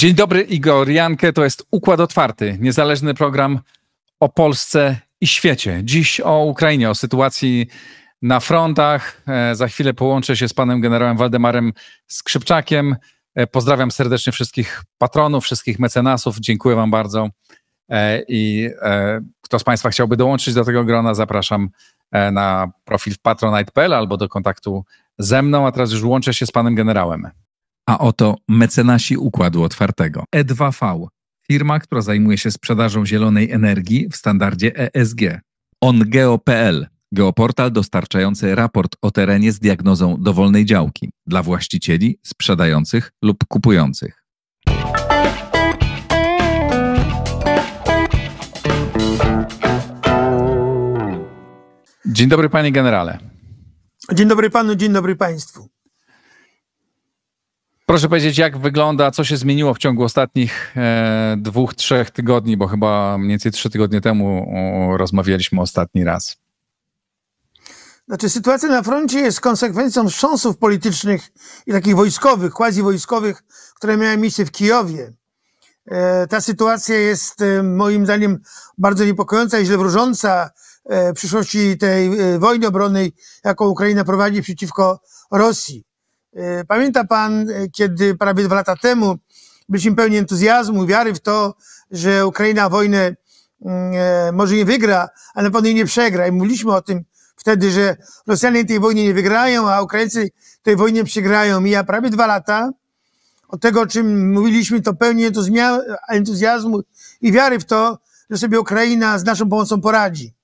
Dzień dobry, Igor Jankę. To jest Układ Otwarty, niezależny program o Polsce i świecie. Dziś o Ukrainie, o sytuacji na frontach. E, za chwilę połączę się z panem generałem Waldemarem Skrzypczakiem. E, pozdrawiam serdecznie wszystkich patronów, wszystkich mecenasów. Dziękuję wam bardzo. E, I kto z państwa chciałby dołączyć do tego grona, zapraszam na profil patronite.pl albo do kontaktu ze mną, a teraz już łączę się z panem generałem. A oto mecenasi Układu Otwartego. E2V, firma, która zajmuje się sprzedażą zielonej energii w standardzie ESG. OnGeo.pl, geoportal dostarczający raport o terenie z diagnozą dowolnej działki dla właścicieli, sprzedających lub kupujących. Dzień dobry, panie generale. Dzień dobry panu, dzień dobry państwu. Proszę powiedzieć, jak wygląda, co się zmieniło w ciągu ostatnich e, dwóch, trzech tygodni, bo chyba mniej więcej trzy tygodnie temu rozmawialiśmy ostatni raz. Znaczy, sytuacja na froncie jest konsekwencją wstrząsów politycznych i takich wojskowych, quasi-wojskowych, które miały miejsce w Kijowie. E, ta sytuacja jest e, moim zdaniem bardzo niepokojąca i źle wróżąca e, przyszłości tej e, wojny obronnej, jaką Ukraina prowadzi przeciwko Rosji. E, pamięta pan, e, kiedy prawie dwa lata temu byliśmy pełni entuzjazmu, wiary w to, że Ukraina wojnę mm, e, może nie wygra, ale na pewno jej nie przegra. I mówiliśmy o tym wtedy, że Rosjanie tej wojny nie wygrają, a Ukraińcy tej wojnie przegrają. Mija prawie dwa lata od tego, o czym mówiliśmy, to pełni entuzjazmu i wiary w to, że sobie Ukraina z naszą pomocą poradzi.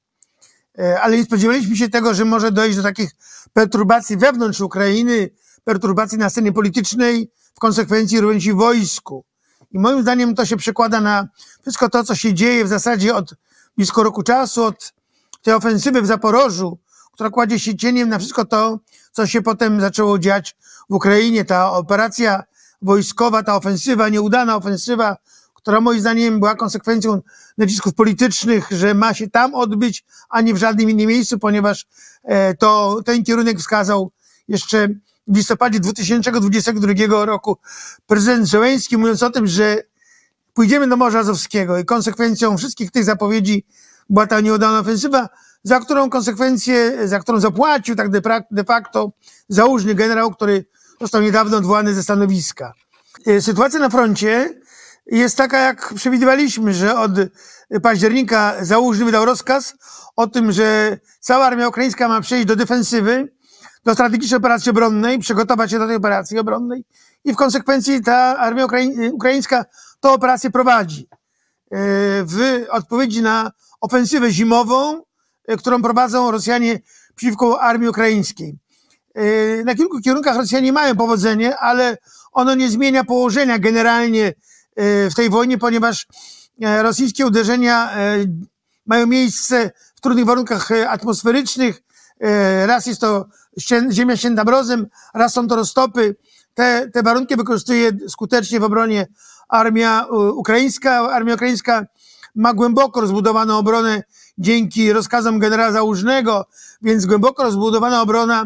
Ale nie spodziewaliśmy się tego, że może dojść do takich perturbacji wewnątrz Ukrainy, perturbacji na scenie politycznej, w konsekwencji również w wojsku. I moim zdaniem to się przekłada na wszystko to, co się dzieje w zasadzie od blisko roku czasu, od tej ofensywy w Zaporożu, która kładzie się cieniem na wszystko to, co się potem zaczęło dziać w Ukrainie. Ta operacja wojskowa, ta ofensywa, nieudana ofensywa, która moim zdaniem była konsekwencją nacisków politycznych, że ma się tam odbyć, a nie w żadnym innym miejscu, ponieważ e, to ten kierunek wskazał jeszcze w listopadzie 2022 roku prezydent Zełenski mówiąc o tym, że pójdziemy do Morza Azowskiego i konsekwencją wszystkich tych zapowiedzi była ta nieudana ofensywa, za którą konsekwencję, za którą zapłacił tak de facto załóżny generał, który został niedawno odwołany ze stanowiska. E, sytuacja na froncie jest taka, jak przewidywaliśmy, że od października załóżny wydał rozkaz o tym, że cała armia ukraińska ma przejść do defensywy, do strategicznej operacji obronnej, przygotować się do tej operacji obronnej i w konsekwencji ta armia ukraińska tę operację prowadzi. E, w odpowiedzi na ofensywę zimową, e, którą prowadzą Rosjanie przeciwko armii ukraińskiej. Na kilku kierunkach Rosjanie mają powodzenie, ale ono nie zmienia położenia generalnie w tej wojnie, ponieważ rosyjskie uderzenia mają miejsce w trudnych warunkach atmosferycznych. Raz jest to ziemia ścięta mrozem, raz są to roztopy. Te, te warunki wykorzystuje skutecznie w obronie armia ukraińska. Armia ukraińska ma głęboko rozbudowaną obronę dzięki rozkazom generała Załużnego, więc głęboko rozbudowana obrona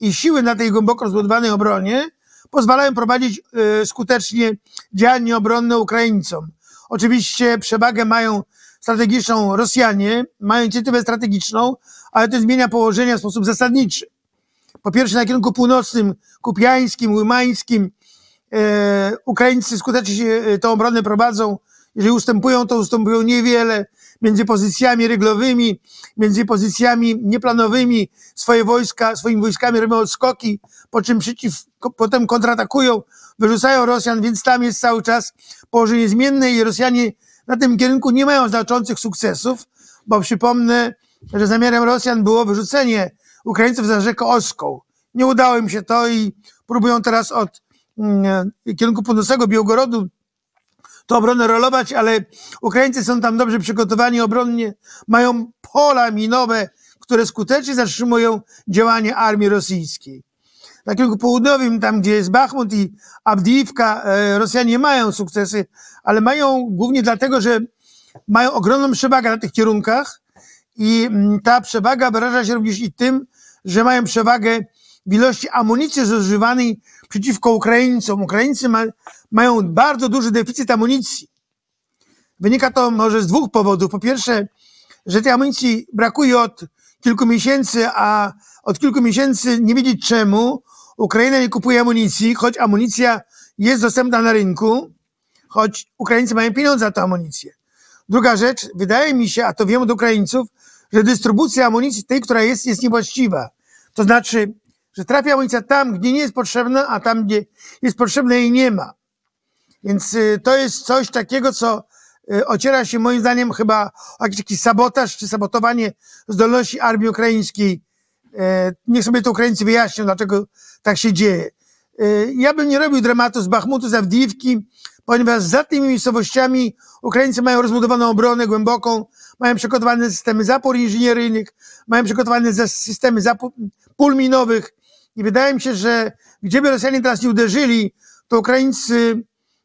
i siły na tej głęboko rozbudowanej obronie pozwalają prowadzić y, skutecznie działania obronne Ukraińcom. Oczywiście przewagę mają strategiczną Rosjanie, mają inicjatywę strategiczną, ale to zmienia położenie w sposób zasadniczy po pierwsze na kierunku północnym, kupiańskim, łymańskim, e, Ukraińcy skutecznie się e, tą obronę prowadzą. Jeżeli ustępują, to ustępują niewiele między pozycjami ryglowymi, między pozycjami nieplanowymi. Swoje wojska, swoimi wojskami robią odskoki, po czym przeciw, potem kontratakują, wyrzucają Rosjan, więc tam jest cały czas położenie zmienne i Rosjanie na tym kierunku nie mają znaczących sukcesów, bo przypomnę, że zamiarem Rosjan było wyrzucenie Ukraińców za rzekę Oską. Nie udało im się to i próbują teraz od mm, kierunku północnego Białgorodu to obronę rolować, ale Ukraińcy są tam dobrze przygotowani obronnie, mają pola minowe, które skutecznie zatrzymują działanie armii rosyjskiej. Na kierunku południowym, tam gdzie jest Bachmut i Abdiivka, e, Rosjanie mają sukcesy, ale mają głównie dlatego, że mają ogromną przewagę na tych kierunkach i mm, ta przewaga wyraża się również i tym, że mają przewagę w ilości amunicji zużywanej przeciwko Ukraińcom. Ukraińcy ma, mają bardzo duży deficyt amunicji. Wynika to może z dwóch powodów. Po pierwsze, że tej amunicji brakuje od kilku miesięcy, a od kilku miesięcy nie wiedzieć czemu Ukraina nie kupuje amunicji, choć amunicja jest dostępna na rynku, choć Ukraińcy mają pieniądze za tę amunicję. Druga rzecz, wydaje mi się, a to wiem od Ukraińców, że dystrybucja amunicji tej, która jest, jest niewłaściwa. To znaczy, że trafia amunicja tam, gdzie nie jest potrzebna, a tam, gdzie jest potrzebna jej nie ma. Więc y, to jest coś takiego, co y, ociera się moim zdaniem chyba o jakiś taki sabotaż czy sabotowanie zdolności armii ukraińskiej. E, niech sobie to Ukraińcy wyjaśnią, dlaczego tak się dzieje. E, ja bym nie robił dramatu z Bachmutu, z Awdijiwki, ponieważ za tymi miejscowościami Ukraińcy mają rozbudowaną obronę głęboką, mają przygotowane systemy zapór inżynieryjnych, mają przygotowane systemy zapór, pól minowych i wydaje mi się, że gdzieby Rosjanie teraz nie uderzyli, to Ukraińcy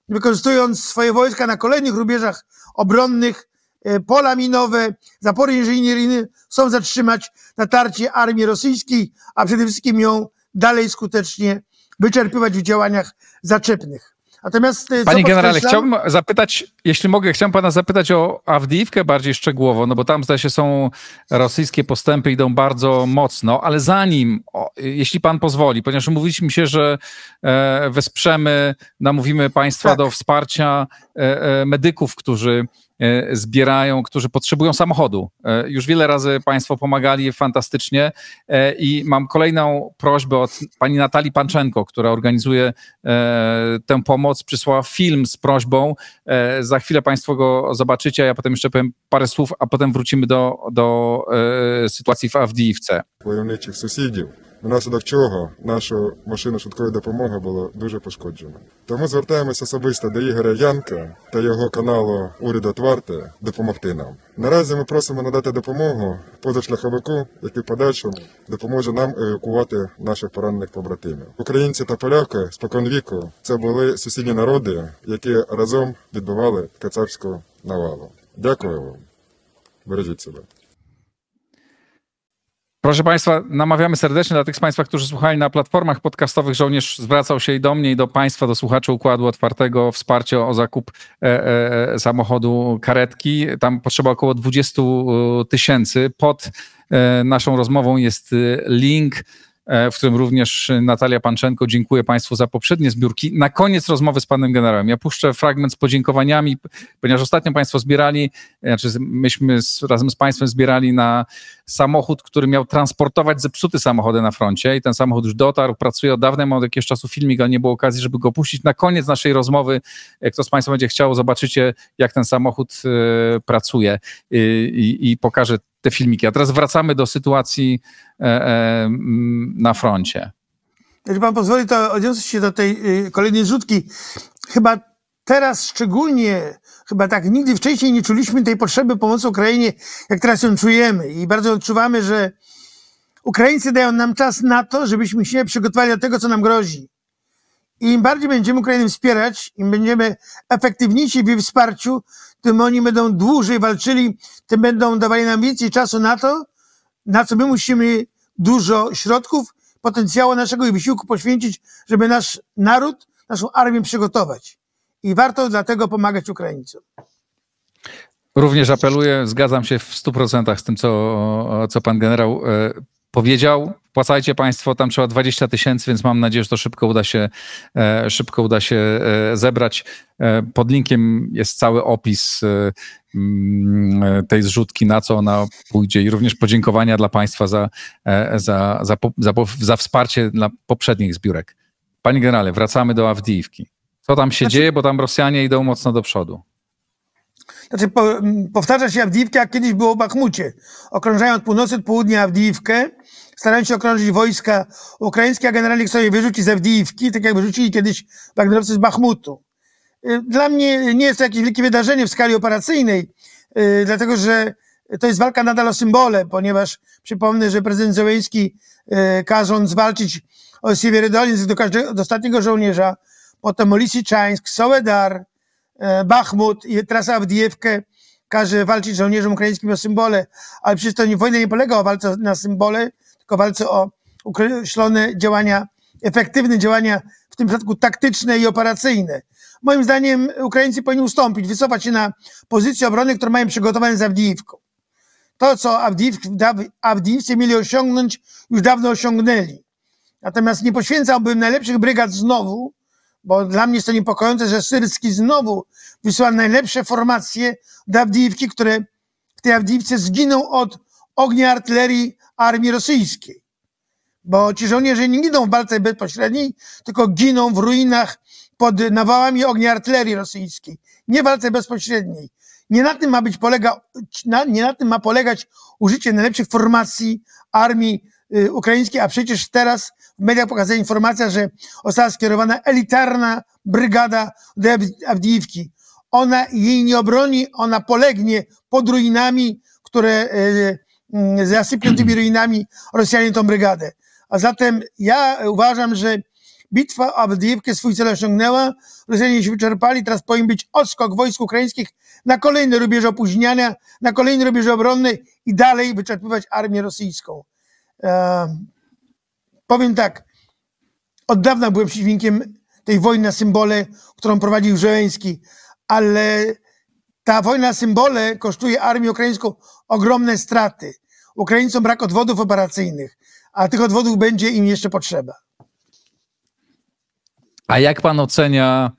wykorzystując swoje wojska na kolejnych rubieżach obronnych, e, pola minowe, zapory inżynieryjne chcą zatrzymać natarcie armii rosyjskiej, a przede wszystkim ją dalej skutecznie wyczerpywać w działaniach zaczepnych. Natomiast e, Panie generale, chciałbym zapytać, jeśli mogę, chciałbym pana zapytać o Awdijiwkę bardziej szczegółowo, no bo tam zdaje się są rosyjskie postępy, idą bardzo mocno, ale zanim, jeśli pan pozwoli, ponieważ mówiliśmy się, że e, wesprzemy, namówimy państwa tak. do wsparcia e, e, medyków, którzy zbierają, którzy potrzebują samochodu. E, już wiele razy Państwo pomagali fantastycznie e, i mam kolejną prośbę od pani Natalii Panczenko, która organizuje tę pomoc. Przysłała film z prośbą. Za chwilę Państwo go zobaczycie, a ja potem jeszcze powiem parę słów, a potem wrócimy do, do sytuacji w Awdijiwce. Wojowniczych sąsiadów внаслідок чого нашу машину швидкої допомоги було дуже пошкоджено. Тому звертаємося особисто до Ігоря Янка та його каналу Уряд Отварти допомогти нам. Наразі ми просимо надати допомогу позашляховику, який в подальшому допоможе нам евакувати наших поранених побратимів. Українці та поляки споконвіку це були сусідні народи, які разом відбивали кацапську навалу. Дякую вам. Бережіть себе. Proszę Państwa, namawiamy serdecznie dla tych z Państwa, którzy słuchali na platformach podcastowych. Żołnierz zwracał się i do mnie, i do Państwa, do słuchaczy Układu Otwartego, wsparcie o zakup e, e, e samochodu karetki. Tam potrzeba około 20 e, tysięcy. Pod e, naszą rozmową jest e, link w którym również Natalia Panczenko. Dziękuję Państwu za poprzednie zbiórki. Na koniec rozmowy z Panem Generałem. Ja puszczę fragment z podziękowaniami, ponieważ ostatnio Państwo zbierali, znaczy myśmy z, razem z Państwem zbierali na samochód, który miał transportować zepsuty samochody na froncie i ten samochód już dotarł, pracuje od dawna, mam od jakiegoś czasu filmik, ale nie było okazji, żeby go puścić. Na koniec naszej rozmowy, jak kto z Państwa będzie chciał, zobaczycie, jak ten samochód pracuje i, i pokażę te filmiki. A teraz wracamy do sytuacji e, e, na froncie. Jeśli pan pozwoli, to odniosę się do tej y, kolejnej zrzutki. Chyba teraz szczególnie, chyba tak nigdy wcześniej nie czuliśmy tej potrzeby pomocy Ukrainie, jak teraz ją czujemy. I bardzo odczuwamy, że Ukraińcy dają nam czas na to, żebyśmy się przygotowali do tego, co nam grozi. I im bardziej będziemy Ukrainę wspierać, im będziemy efektywniejsi w jej wsparciu, tym oni będą dłużej walczyli, tym będą dawali nam więcej czasu na to, na co my musimy dużo środków, potencjału naszego i wysiłku poświęcić, żeby nasz naród, naszą armię przygotować. I warto dlatego pomagać Ukraińcom. Również apeluję, zgadzam się w 100% z tym, co, co pan generał e, powiedział. Płacajcie Państwo, tam trzeba 20 tysięcy, więc mam nadzieję, że to szybko uda się, e, szybko uda się e, zebrać. E, pod linkiem jest cały opis mm, tej zrzutki, na co ona pójdzie i również podziękowania dla Państwa za, za, za, za, za wsparcie dla poprzednich zbiórek. Panie generale, wracamy do Awdijiwki. Co tam się znaczy, dzieje, bo tam Rosjanie idą mocno do przodu. Znaczy, po, powtarza się Awdijiwka, jak kiedyś było w Bachmucie. Okrążają od północy, od południa Awdijiwkę, starają się okrążyć wojska ukraińskie, a generalnie chcą je wyrzucić z Awdijiwki, tak jak wyrzucili kiedyś Wagnerowcy z Bachmutu. Y, dla mnie nie jest to jakieś wielkie wydarzenie w skali operacyjnej, y, dlatego że to jest walka nadal o symbole, ponieważ przypomnę, że prezydent Zełenski y, każąc walczyć o Siewierodolins do, każdego, do ostatniego żołnierza, potem o Lisiczańsk, Soledar, Bachmut i teraz Awdijewkę, każe walczyć żołnierzom ukraińskim o symbole, ale przecież to nie, wojna nie polega o walce na symbole, tylko walce o, określone działania, efektywne działania, w tym przypadku taktyczne i operacyjne. Moim zdaniem Ukraińcy powinni ustąpić, wycofać się na pozycję obrony, którą mają przygotowane z Awdijiwką. To, co Awdijiwcy mieli osiągnąć, już dawno osiągnęli. Natomiast nie poświęcałbym najlepszych brygad znowu, bo dla mnie jest to niepokojące, że Syrski znowu wysłał najlepsze formacje do Awdijiwki, które w tej Awdijiwce zginą od ognia artylerii armii rosyjskiej. Bo ci żołnierze nie giną w walce bezpośredniej, tylko giną w ruinach pod nawałami ognia artylerii rosyjskiej. Nie w walce bezpośredniej. Nie na tym ma być polega, nie na tym ma polegać użycie najlepszych formacji armii y, ukraińskiej, a przecież teraz w mediach pokazała informacja, że została skierowana elitarna brygada do Awdijiwki. Ona jej nie obroni, ona polegnie pod ruinami, które y, y, zasypią tymi ruinami Rosjanie tą brygadę. A zatem ja uważam, że bitwa o Awdijiwkę swój cel osiągnęła, Rosjanie się wyczerpali, teraz powinien być odskok wojsk ukraińskich na kolejny rubież opóźniania, na kolejny rubież obronny i dalej wyczerpywać armię rosyjską. E, powiem tak, od dawna byłem przeciwnikiem tej wojny na symbole, którą prowadził Żeleński, ale ta wojna na symbole kosztuje armię ukraińską ogromne straty. Ukraińcom brak odwodów operacyjnych, a tych odwodów będzie im jeszcze potrzeba. A jak pan ocenia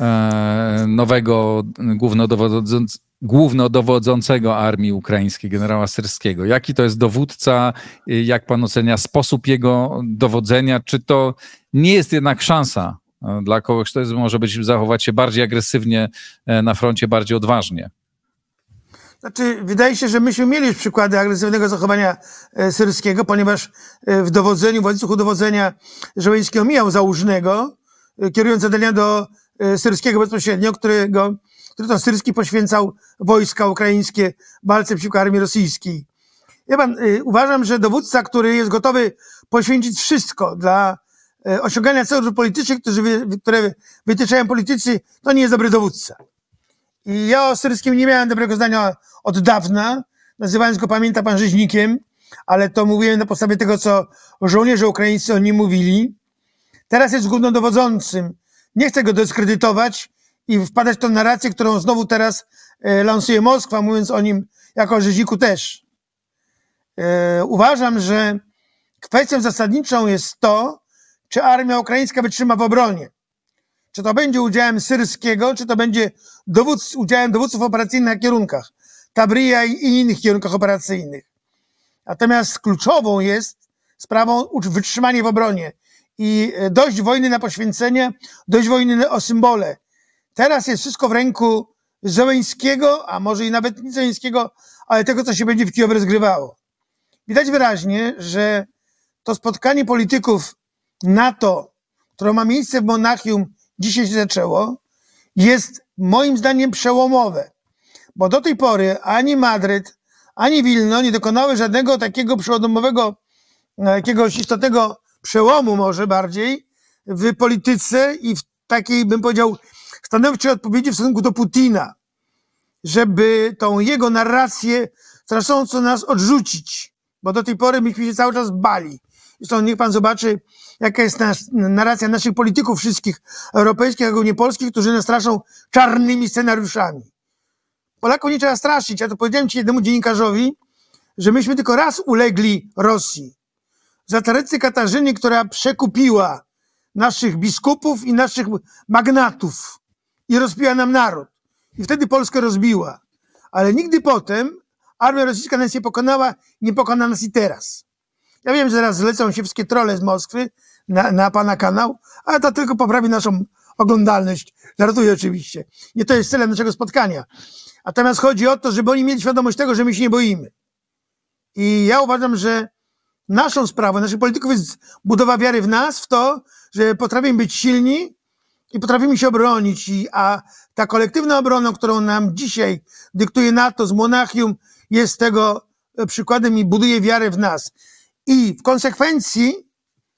e, nowego głównodowodzącego, głównodowodzącego armii ukraińskiej, generała Syrskiego? Jaki to jest dowódca? Jak pan ocenia sposób jego dowodzenia? Czy to nie jest jednak szansa e, dla kogoś, kto jest, może być, zachować się bardziej agresywnie e, na froncie, bardziej odważnie? Znaczy, wydaje się, że myśmy mieli już przykłady agresywnego zachowania e, syrskiego, ponieważ w dowodzeniu, w łańcuchu dowodzenia Żołęski omijał Załużnego, kierując zadania do syrskiego bezpośrednio, którego który to Syrski poświęcał wojska ukraińskie walce przeciwko armii rosyjskiej. Ja pan, y, uważam, że dowódca, który jest gotowy poświęcić wszystko dla y, osiągania celów politycznych, które wytyczają politycy, to nie jest dobry dowódca. I ja o Syrskim nie miałem dobrego zdania od dawna, nazywając go, pamięta pan, rzeźnikiem, ale to mówiłem na podstawie tego, co żołnierze ukraińscy o nim mówili. Teraz jest głównodowodzącym. Nie chcę go dyskredytować, i wpadać w tą narrację, którą znowu teraz e, lansuje Moskwa, mówiąc o nim jako o rzeźniku też. E, uważam, że kwestią zasadniczą jest to, czy armia ukraińska wytrzyma w obronie. Czy to będzie udziałem syrskiego, czy to będzie dowódz, udziałem dowódców operacyjnych na kierunkach Tabrija i innych kierunkach operacyjnych. Natomiast kluczową jest sprawą wytrzymanie w obronie i e, dość wojny na poświęcenie, dość wojny o symbole. Teraz jest wszystko w ręku Zełęńskiego, a może i nawet nie Zełęńskiego, ale tego, co się będzie w Kijowie rozgrywało. Widać wyraźnie, że to spotkanie polityków NATO, które ma miejsce w Monachium, dzisiaj się zaczęło, jest moim zdaniem przełomowe. Bo do tej pory ani Madryt, ani Wilno nie dokonały żadnego takiego przełomowego, jakiegoś istotnego przełomu może bardziej w polityce i w takiej, bym powiedział, stanowczej odpowiedzi w stosunku do Putina, żeby tą jego narrację strasząco nas odrzucić, bo do tej pory myśmy się cały czas bali. Zresztą niech pan zobaczy, jaka jest nas, narracja naszych polityków wszystkich europejskich, jak nie polskich, którzy nas straszą czarnymi scenariuszami. Polaków nie trzeba straszyć. Ja to powiedziałem ci jednemu dziennikarzowi, że myśmy tylko raz ulegli Rosji. Za Tarecy Katarzyny, która przekupiła naszych biskupów i naszych magnatów i rozbiła nam naród. I wtedy Polskę rozbiła. Ale nigdy potem armia rosyjska nas nie pokonała, nie pokona nas i teraz. Ja wiem, że zaraz zlecą się wszystkie trole z Moskwy na, na pana kanał, ale to tylko poprawi naszą oglądalność. Żartuję oczywiście. Nie to jest celem naszego spotkania. Natomiast chodzi o to, żeby oni mieli świadomość tego, że my się nie boimy. I ja uważam, że naszą sprawą, naszych polityków jest budowa wiary w nas, w to, że potrafimy być silni, i potrafimy się obronić. I, a ta kolektywna obrona, którą nam dzisiaj dyktuje NATO z Monachium, jest tego e, przykładem i buduje wiarę w nas. I w konsekwencji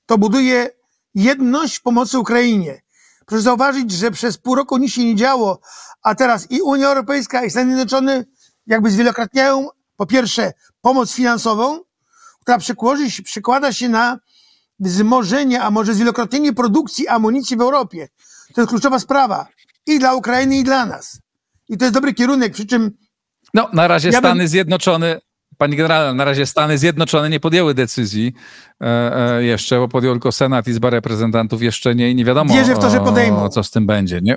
to buduje jedność w pomocy Ukrainie. Proszę zauważyć, że przez pół roku nic się nie działo, a teraz i Unia Europejska, i Stany Zjednoczone jakby zwielokrotniają po pierwsze pomoc finansową, która przekłada się na wzmożenie, a może zwielokrotnienie produkcji amunicji w Europie. To jest kluczowa sprawa i dla Ukrainy, i dla nas. I to jest dobry kierunek, przy czym No, na razie Ja bym- Stany Zjednoczone, Panie generale, na razie Stany Zjednoczone nie podjęły decyzji e, e, jeszcze, bo podjął tylko Senat i Izba Reprezentantów jeszcze nie, nie wiadomo, Wierzę w to, że podejmą. o, co z tym będzie. Nie?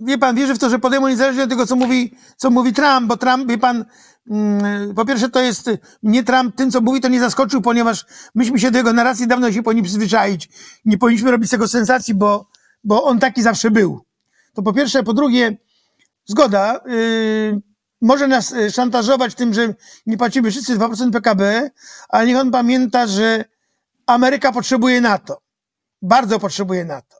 wie pan, wierzę w to, że podejmą niezależnie od tego, co mówi, co mówi Trump, bo Trump, wie pan, mm, po pierwsze to jest, mnie Trump tym, co mówi, to nie zaskoczył, ponieważ myśmy się do jego narracji dawno się powinni przyzwyczaić. Nie powinniśmy robić z tego sensacji, bo, bo on taki zawsze był. To po pierwsze. Po drugie, zgoda, yy, może nas y, szantażować tym, że nie płacimy wszyscy 2% PKB, ale niech on pamięta, że Ameryka potrzebuje NATO. Bardzo potrzebuje NATO.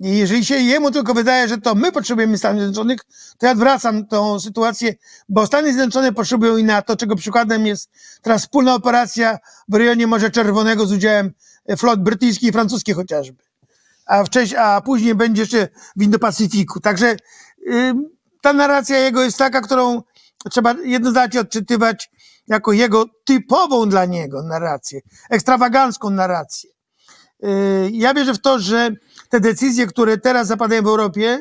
I jeżeli się jemu tylko wydaje, że to my potrzebujemy Stanów Zjednoczonych, to ja odwracam tą sytuację, bo Stany Zjednoczone potrzebują i NATO, czego przykładem jest teraz wspólna operacja w rejonie Morza Czerwonego z udziałem flot brytyjskiej i francuskiej chociażby. A, wcześniej, a później będzie jeszcze w Indo-Pacyfiku. Także ym, ta narracja jego jest taka, którą trzeba jednoznacznie odczytywać jako jego typową dla niego narrację, ekstrawagancką narrację. Yy, Ja wierzę w to, że te decyzje, które teraz zapadają w Europie,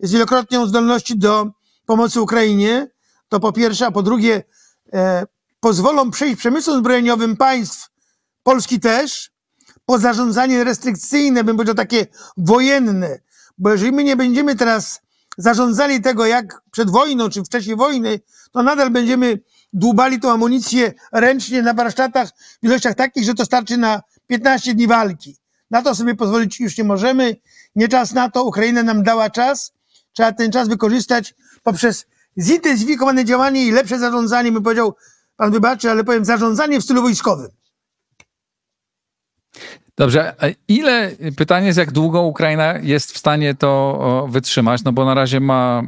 zwielokrotnią zdolności do pomocy Ukrainie, to po pierwsze, a po drugie, e, pozwolą przejść przemysłem zbrojeniowym państw, Polski też, po zarządzanie restrykcyjne, bym powiedział takie wojenne. Bo jeżeli my nie będziemy teraz zarządzali tego jak przed wojną, czy w czasie wojny, to nadal będziemy dłubali tą amunicję ręcznie na warsztatach w ilościach takich, że to starczy na 15 dni walki. Na to sobie pozwolić już nie możemy. Nie czas na to. Ukraina nam dała czas. Trzeba ten czas wykorzystać poprzez zintensyfikowane działanie i lepsze zarządzanie. Bym powiedział, pan wybaczy, ale powiem zarządzanie w stylu wojskowym. Dobrze, a ile, pytanie jest, jak długo Ukraina jest w stanie to wytrzymać, no bo na razie ma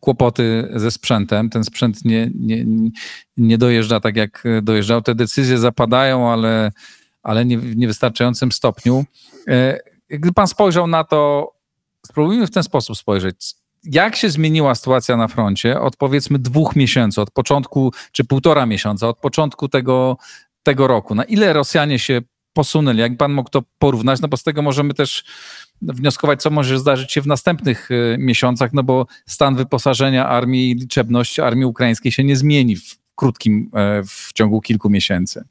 kłopoty ze sprzętem, ten sprzęt nie, nie, nie dojeżdża tak, jak dojeżdżał, te decyzje zapadają, ale, ale nie w niewystarczającym stopniu. E, Gdy pan spojrzał na to, spróbujmy w ten sposób spojrzeć, jak się zmieniła sytuacja na froncie od powiedzmy dwóch miesięcy, od początku, czy półtora miesiąca, od początku tego, tego roku? Na ile Rosjanie się posunęli? Jak pan mógł to porównać? No bo z tego możemy też wnioskować, co może zdarzyć się w następnych y, miesiącach, no bo stan wyposażenia armii i liczebność armii ukraińskiej się nie zmieni w krótkim, e, w ciągu kilku miesięcy.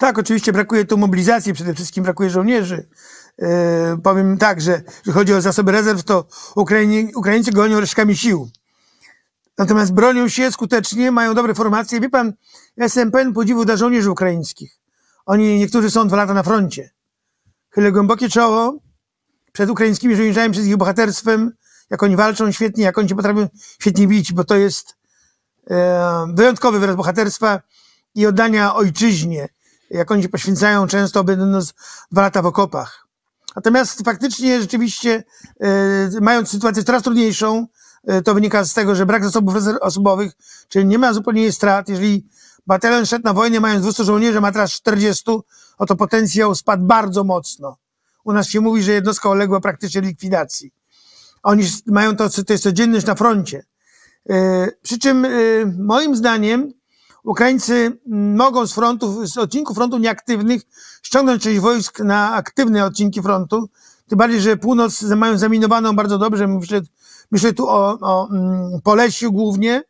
Tak, oczywiście brakuje tu mobilizacji, przede wszystkim brakuje żołnierzy. Yy, powiem tak, że jeżeli chodzi o zasoby rezerw, to Ukrainie, Ukraińcy gonią resztkami sił. Natomiast bronią się skutecznie, mają dobre formacje. Wie pan, ja jestem pełen podziwu dla żołnierzy ukraińskich. Oni, niektórzy są dwa lata na froncie. Chylę głębokie czoło przed ukraińskimi żołnierzami, przed ich bohaterstwem, jak oni walczą świetnie, jak oni się potrafią świetnie bić, bo to jest e, wyjątkowy wyraz bohaterstwa i oddania ojczyźnie, jak oni się poświęcają często, będąc dwa lata w okopach. Natomiast faktycznie, rzeczywiście, e, mając sytuację coraz trudniejszą, e, to wynika z tego, że brak zasobów osobowych, czyli nie ma zupełnie strat. Jeżeli batalion szedł na wojnę mając 200 żołnierzy, ma teraz 40, o to potencjał spadł bardzo mocno. U nas się mówi, że jednostka uległa praktycznie likwidacji. Oni mają to, to jest codzienność na froncie. E, Przy czym, e, moim zdaniem, Ukraińcy mogą z frontów, z odcinków frontu nieaktywnych ściągnąć część wojsk na aktywne odcinki frontu. Tym bardziej, że północ mają zaminowaną bardzo dobrze. Myślę, myślę tu o, o Polesiu głównie,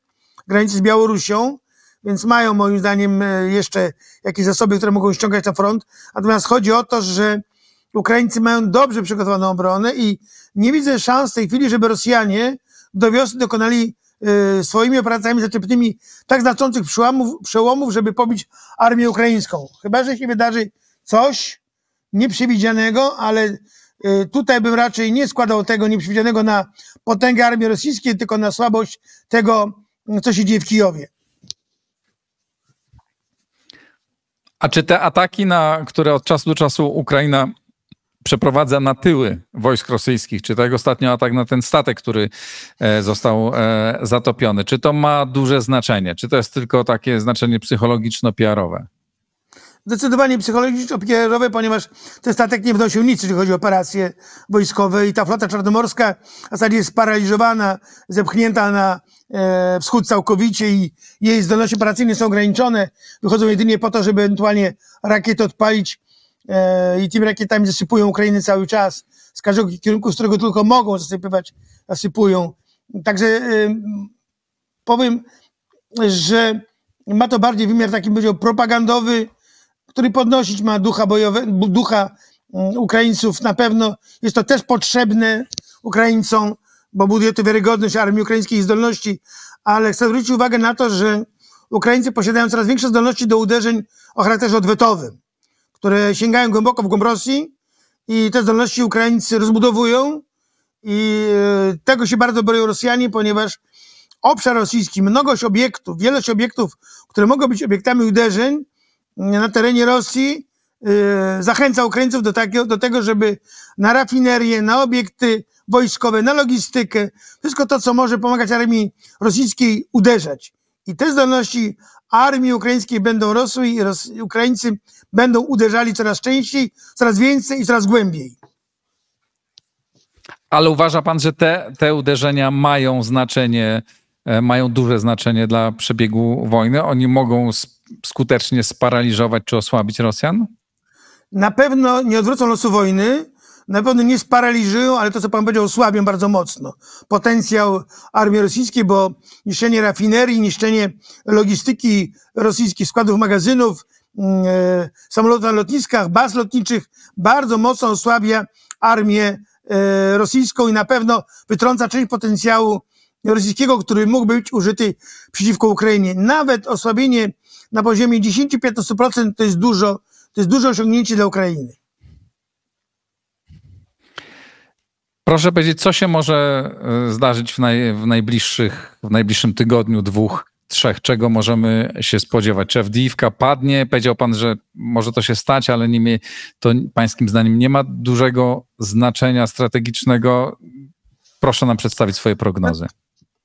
granicy z Białorusią, więc mają moim zdaniem e, jeszcze jakieś zasoby, które mogą ściągać na front. Natomiast chodzi o to, że Ukraińcy mają dobrze przygotowaną obronę i nie widzę szans w tej chwili, żeby Rosjanie do wiosny dokonali y, swoimi operacjami zaczepnymi tak znaczących przełomów, przełomów, żeby pobić armię ukraińską. Chyba, że się wydarzy coś nieprzewidzianego, ale y, tutaj bym raczej nie składał tego nieprzewidzianego na potęgę armii rosyjskiej, tylko na słabość tego, co się dzieje w Kijowie. A czy te ataki, na które od czasu do czasu Ukraina przeprowadza na tyły wojsk rosyjskich, czy tak ostatnio atak na ten statek, który e, został e, zatopiony, czy to ma duże znaczenie? Czy to jest tylko takie znaczenie psychologiczno-PR-owe? Zdecydowanie psychologicznie opierowe, ponieważ ten statek nie wnosił nic, jeżeli chodzi o operacje wojskowe i ta flota czarnomorska w zasadzie jest sparaliżowana, zepchnięta na e, wschód całkowicie i jej zdolności operacyjne są ograniczone. Wychodzą jedynie po to, żeby ewentualnie rakiety odpalić e, i tymi rakietami zasypują Ukrainę cały czas. Z każdego kierunku, z którego tylko mogą zasypywać, zasypują. Także e, powiem, że ma to bardziej wymiar taki, powiedział, propagandowy, który podnosić ma ducha bojowe, ducha mm, Ukraińców. Na pewno jest to też potrzebne Ukraińcom, bo buduje to wiarygodność armii ukraińskiej i zdolności, ale chcę zwrócić uwagę na to, że Ukraińcy posiadają coraz większe zdolności do uderzeń o charakterze odwetowym, które sięgają głęboko w głąb Rosji i te zdolności Ukraińcy rozbudowują i e, tego się bardzo boją Rosjanie, ponieważ obszar rosyjski, mnogość obiektów, wielość obiektów, które mogą być obiektami uderzeń na terenie Rosji, yy, zachęca Ukraińców do, takiego, do tego, żeby na rafinerię, na obiekty wojskowe, na logistykę, wszystko to, co może pomagać armii rosyjskiej uderzać. I te zdolności armii ukraińskiej będą rosły i Ros Ukraińcy będą uderzali coraz częściej, coraz więcej i coraz głębiej. Ale uważa pan, że te, te uderzenia mają znaczenie, mają duże znaczenie dla przebiegu wojny? Oni mogą skutecznie sparaliżować czy osłabić Rosjan? na pewno nie odwrócą losu wojny, na pewno nie sparaliżują, ale to, co pan powiedział, osłabią bardzo mocno potencjał armii rosyjskiej, bo niszczenie rafinerii, niszczenie logistyki rosyjskich, składów magazynów, e, samolotów na lotniskach, baz lotniczych bardzo mocno osłabia armię e, rosyjską i na pewno wytrąca część potencjału rosyjskiego, który mógłby być użyty przeciwko Ukrainie. Nawet osłabienie na poziomie 10-15% to jest dużo, to jest duże osiągnięcie dla Ukrainy. Proszę powiedzieć, co się może e, zdarzyć w, naj, w, najbliższych, w najbliższym tygodniu, dwóch, trzech? Czego możemy się spodziewać? Czy Awdijiwka padnie? Powiedział pan, że może to się stać, ale nie to pańskim zdaniem nie ma dużego znaczenia strategicznego. Proszę nam przedstawić swoje prognozy.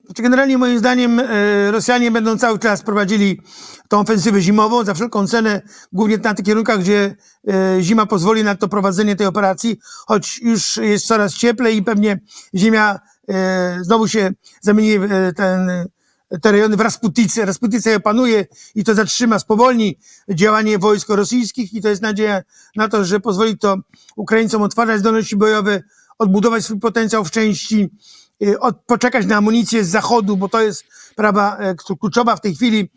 Znaczy generalnie moim zdaniem e, Rosjanie będą cały czas prowadzili tą ofensywę zimową za wszelką cenę, głównie na tych kierunkach, gdzie e, zima pozwoli na to prowadzenie tej operacji, choć już jest coraz cieplej i pewnie ziemia e, znowu się zamieni ten, te rejony w Rasputice. Rasputice panuje i to zatrzyma, spowolni działanie wojsk rosyjskich i to jest nadzieja na to, że pozwoli to Ukraińcom otwarzać zdolności bojowe, odbudować swój potencjał w części, od, poczekać na amunicję z zachodu, bo to jest sprawa e, kluczowa w tej chwili.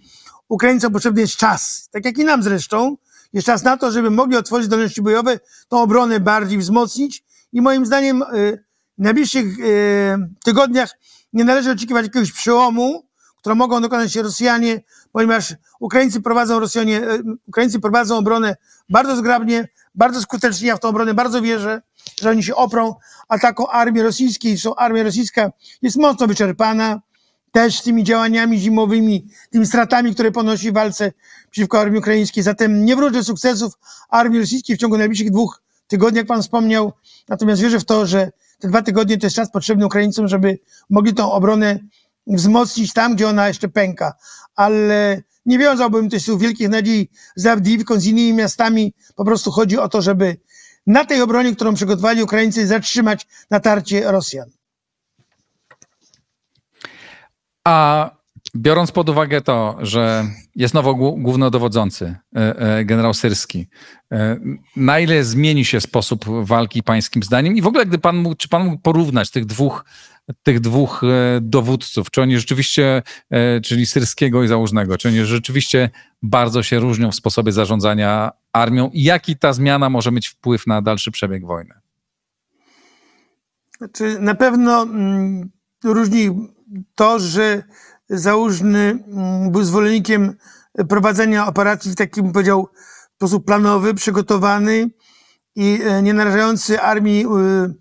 Ukraińcom potrzebny jest czas, tak jak i nam zresztą. Jest czas na to, żeby mogli otworzyć zdolności bojowe, tą obronę bardziej wzmocnić i moim zdaniem y, w najbliższych y, tygodniach nie należy oczekiwać jakiegoś przełomu, które mogą dokonać Rosjanie, ponieważ Ukraińcy prowadzą Rosjanie, e, Ukraińcy prowadzą obronę bardzo zgrabnie, bardzo skutecznie. Ja w tą obronę bardzo wierzę, że oni się oprą ataku armii rosyjskiej. Są armia rosyjska jest mocno wyczerpana też tymi działaniami zimowymi, tymi stratami, które ponosi w walce przeciwko armii ukraińskiej. Zatem nie wróżę sukcesów armii rosyjskiej w ciągu najbliższych dwóch tygodni, jak pan wspomniał. Natomiast wierzę w to, że te dwa tygodnie to jest czas potrzebny Ukraińcom, żeby mogli tą obronę wzmocnić tam, gdzie ona jeszcze pęka. Ale nie wiązałbym też tu wielkich nadziei z Awdijiwką, z innymi miastami. Po prostu chodzi o to, żeby na tej obronie, którą przygotowali Ukraińcy, zatrzymać natarcie Rosjan. A biorąc pod uwagę to, że jest nowo głó- głównodowodzący, e, e, generał Syrski, e, na ile zmieni się sposób walki pańskim zdaniem? I w ogóle, gdy pan mógł, czy pan mógł porównać tych dwóch, tych dwóch e, dowódców, czy oni rzeczywiście, e, czyli Syrskiego i Załużnego, czy oni rzeczywiście bardzo się różnią w sposobie zarządzania armią i jaki ta zmiana może mieć wpływ na dalszy przebieg wojny? Znaczy, na pewno mm, różni to, że Załużny mm, był zwolennikiem prowadzenia operacji w takim, powiedział, sposób planowy, przygotowany i e, nie narażający armii y,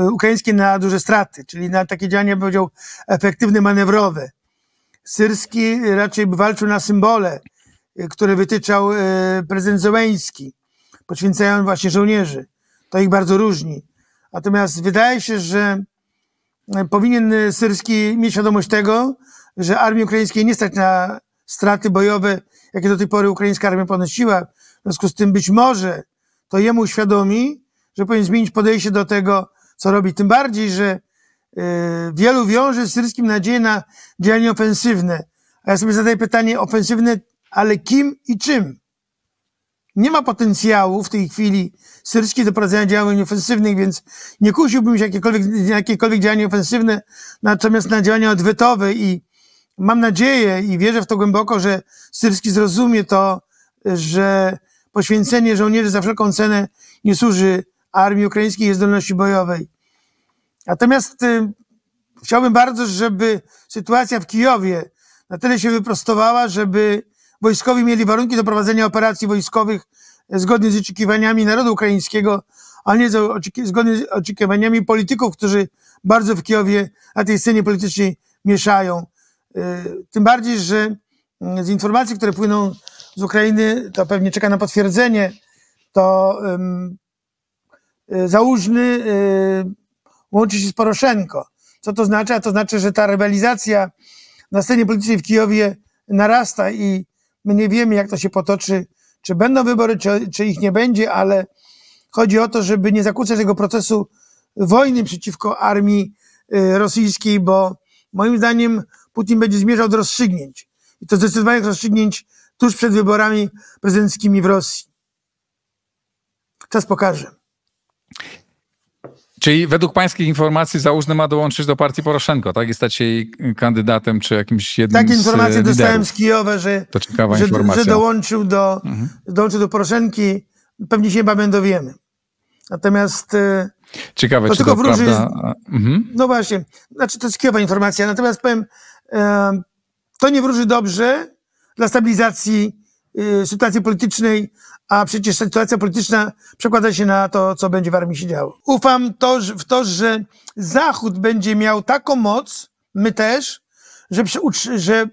y, ukraińskiej na duże straty, czyli na takie działania, powiedział, efektywne, manewrowe. Syrski raczej walczył na symbole, y, które wytyczał y, prezydent Zełeński, poświęcając właśnie żołnierzy. To ich bardzo różni. Natomiast wydaje się, że e, powinien e, Syrski mieć świadomość tego, że armii ukraińskiej nie stać na straty bojowe, jakie do tej pory ukraińska armia ponosiła. związku z tym być może to jemu uświadomi, że powinien zmienić podejście do tego, co robi. Tym bardziej, że y, wielu wiąże z syrskim nadzieję na działania ofensywne. A ja sobie zadaję pytanie ofensywne, ale kim i czym? Nie ma potencjału w tej chwili syrski do prowadzenia działań ofensywnych, więc nie kusiłbym się jakiekolwiek, jakiekolwiek działania ofensywne, natomiast na działania odwetowe i mam nadzieję i wierzę w to głęboko, że syrski zrozumie to, że poświęcenie żołnierzy za wszelką cenę nie służy armii ukraińskiej i zdolności bojowej. Natomiast y, chciałbym bardzo, żeby sytuacja w Kijowie na tyle się wyprostowała, żeby wojskowi mieli warunki do prowadzenia operacji wojskowych zgodnie z oczekiwaniami narodu ukraińskiego, a nie zgodnie z oczekiwaniami polityków, którzy bardzo w Kijowie na tej scenie politycznej mieszają. Y, tym bardziej, że z informacji, które płyną z Ukrainy, to pewnie czeka na potwierdzenie, to Załóżny y, łączy się z Poroszenko. Co to znaczy? A to znaczy, że ta rywalizacja na scenie politycznej w Kijowie narasta i my nie wiemy, jak to się potoczy, czy będą wybory, czy, czy ich nie będzie, ale chodzi o to, żeby nie zakłócać tego procesu wojny przeciwko armii y, rosyjskiej, bo moim zdaniem Putin będzie zmierzał do rozstrzygnięć. I to zdecydowanych rozstrzygnięć tuż przed wyborami prezydenckimi w Rosji. Czas pokaże. Czyli według pańskich informacji Załóżny ma dołączyć do partii Poroszenko, tak? I stać się jej kandydatem czy jakimś jednym Takie informacje z dostałem z Kijowa, że, To ciekawa że, informacja. że dołączył do, Mhm. dołączył do Poroszenki. Pewnie się niebawem dowiemy. Natomiast, e, Ciekawe, To czy tylko to wróży prawda. Mhm. no właśnie, znaczy to jest Kijowa informacja. Natomiast powiem, e, to nie wróży dobrze dla stabilizacji sytuacji politycznej, a przecież sytuacja polityczna przekłada się na to, co będzie w armii się działo. Ufam to, w to, że Zachód będzie miał taką moc, my też, że, że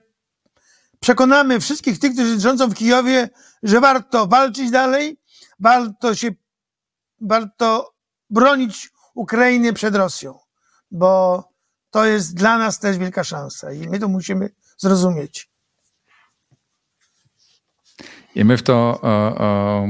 przekonamy wszystkich tych, którzy rządzą w Kijowie, że warto walczyć dalej, warto się, warto bronić Ukrainy przed Rosją, bo to jest dla nas też wielka szansa i my to musimy zrozumieć. I my w to, o, o,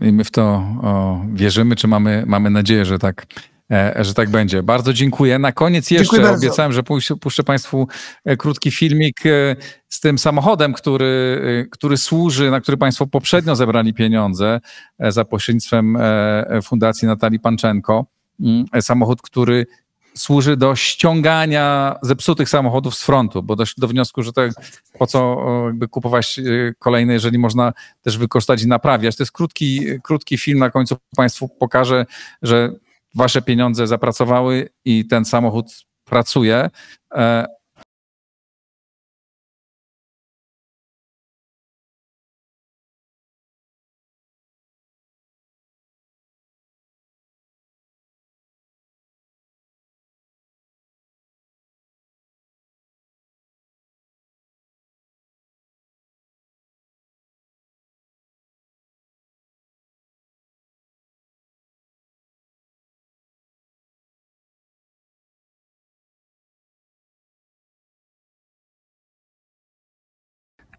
i my w to o, wierzymy, czy mamy, mamy nadzieję, że tak, e, że tak będzie. Bardzo dziękuję. Na koniec jeszcze obiecałem, że puś- puszczę Państwu e, krótki filmik e, z tym samochodem, który, e, który służy, na który Państwo poprzednio zebrali pieniądze e, za pośrednictwem e, Fundacji Natalii Panczenko. Mm, e, Samochód, który służy do ściągania zepsutych samochodów z frontu, bo doszli do wniosku, że to po co jakby kupować y, kolejne, jeżeli można też wykorzystać i naprawiać. To jest krótki, krótki film, na końcu Państwu pokażę, że Wasze pieniądze zapracowały i ten samochód pracuje.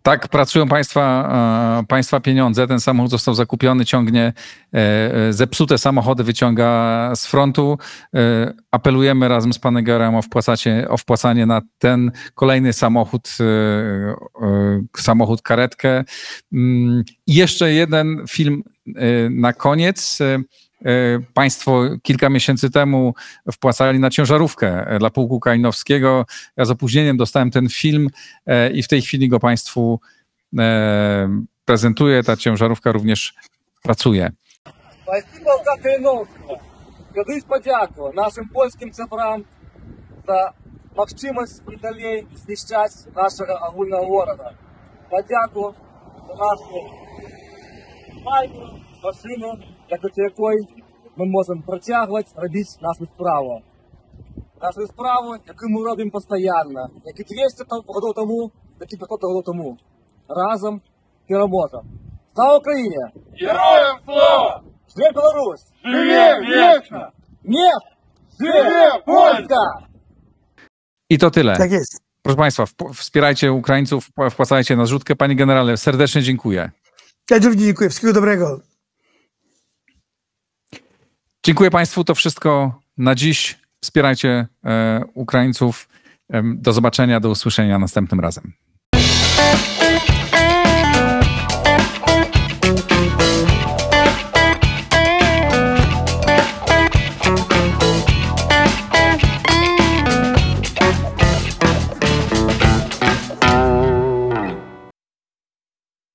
Tak pracują państwa, e, państwa pieniądze. Ten samochód został zakupiony, ciągnie e, zepsute samochody, wyciąga z frontu. E, Apelujemy razem z panem Gerem o, o wpłacanie na ten kolejny samochód, samochód karetkę. Mm, I jeszcze jeden film na koniec. E, e, Państwo kilka miesięcy temu wpłacali na ciężarówkę e, dla pułku kalinowskiego. Ja z opóźnieniem dostałem ten film e, i w tej chwili go Państwu e, prezentuję. Ta ciężarówka również pracuje. Спасибо за Калиновського. Скажись подяку нашим польським цифрам за можливість і далі знищати нашого агульного города. Подяку за нашу майку, машину, завдяки якої ми можемо протягувати, робити нашу справу. Нашу справу, яку ми робимо постійно, як і 200 років тому, так і 500 років тому. Разом переможемо. Слава Україні! Героям слава! Живе Білорусь! Живе вечно! Нет! Живе Польська! I to tyle. Tak jest. Proszę Państwa, wp- wspierajcie Ukraińców, wpłacajcie na zrzutkę. Panie generale, serdecznie dziękuję. Ja również dziękuję. Wszystkiego dobrego. Dziękuję Państwu. To wszystko na dziś. Wspierajcie e, Ukraińców. Do zobaczenia, do usłyszenia następnym razem.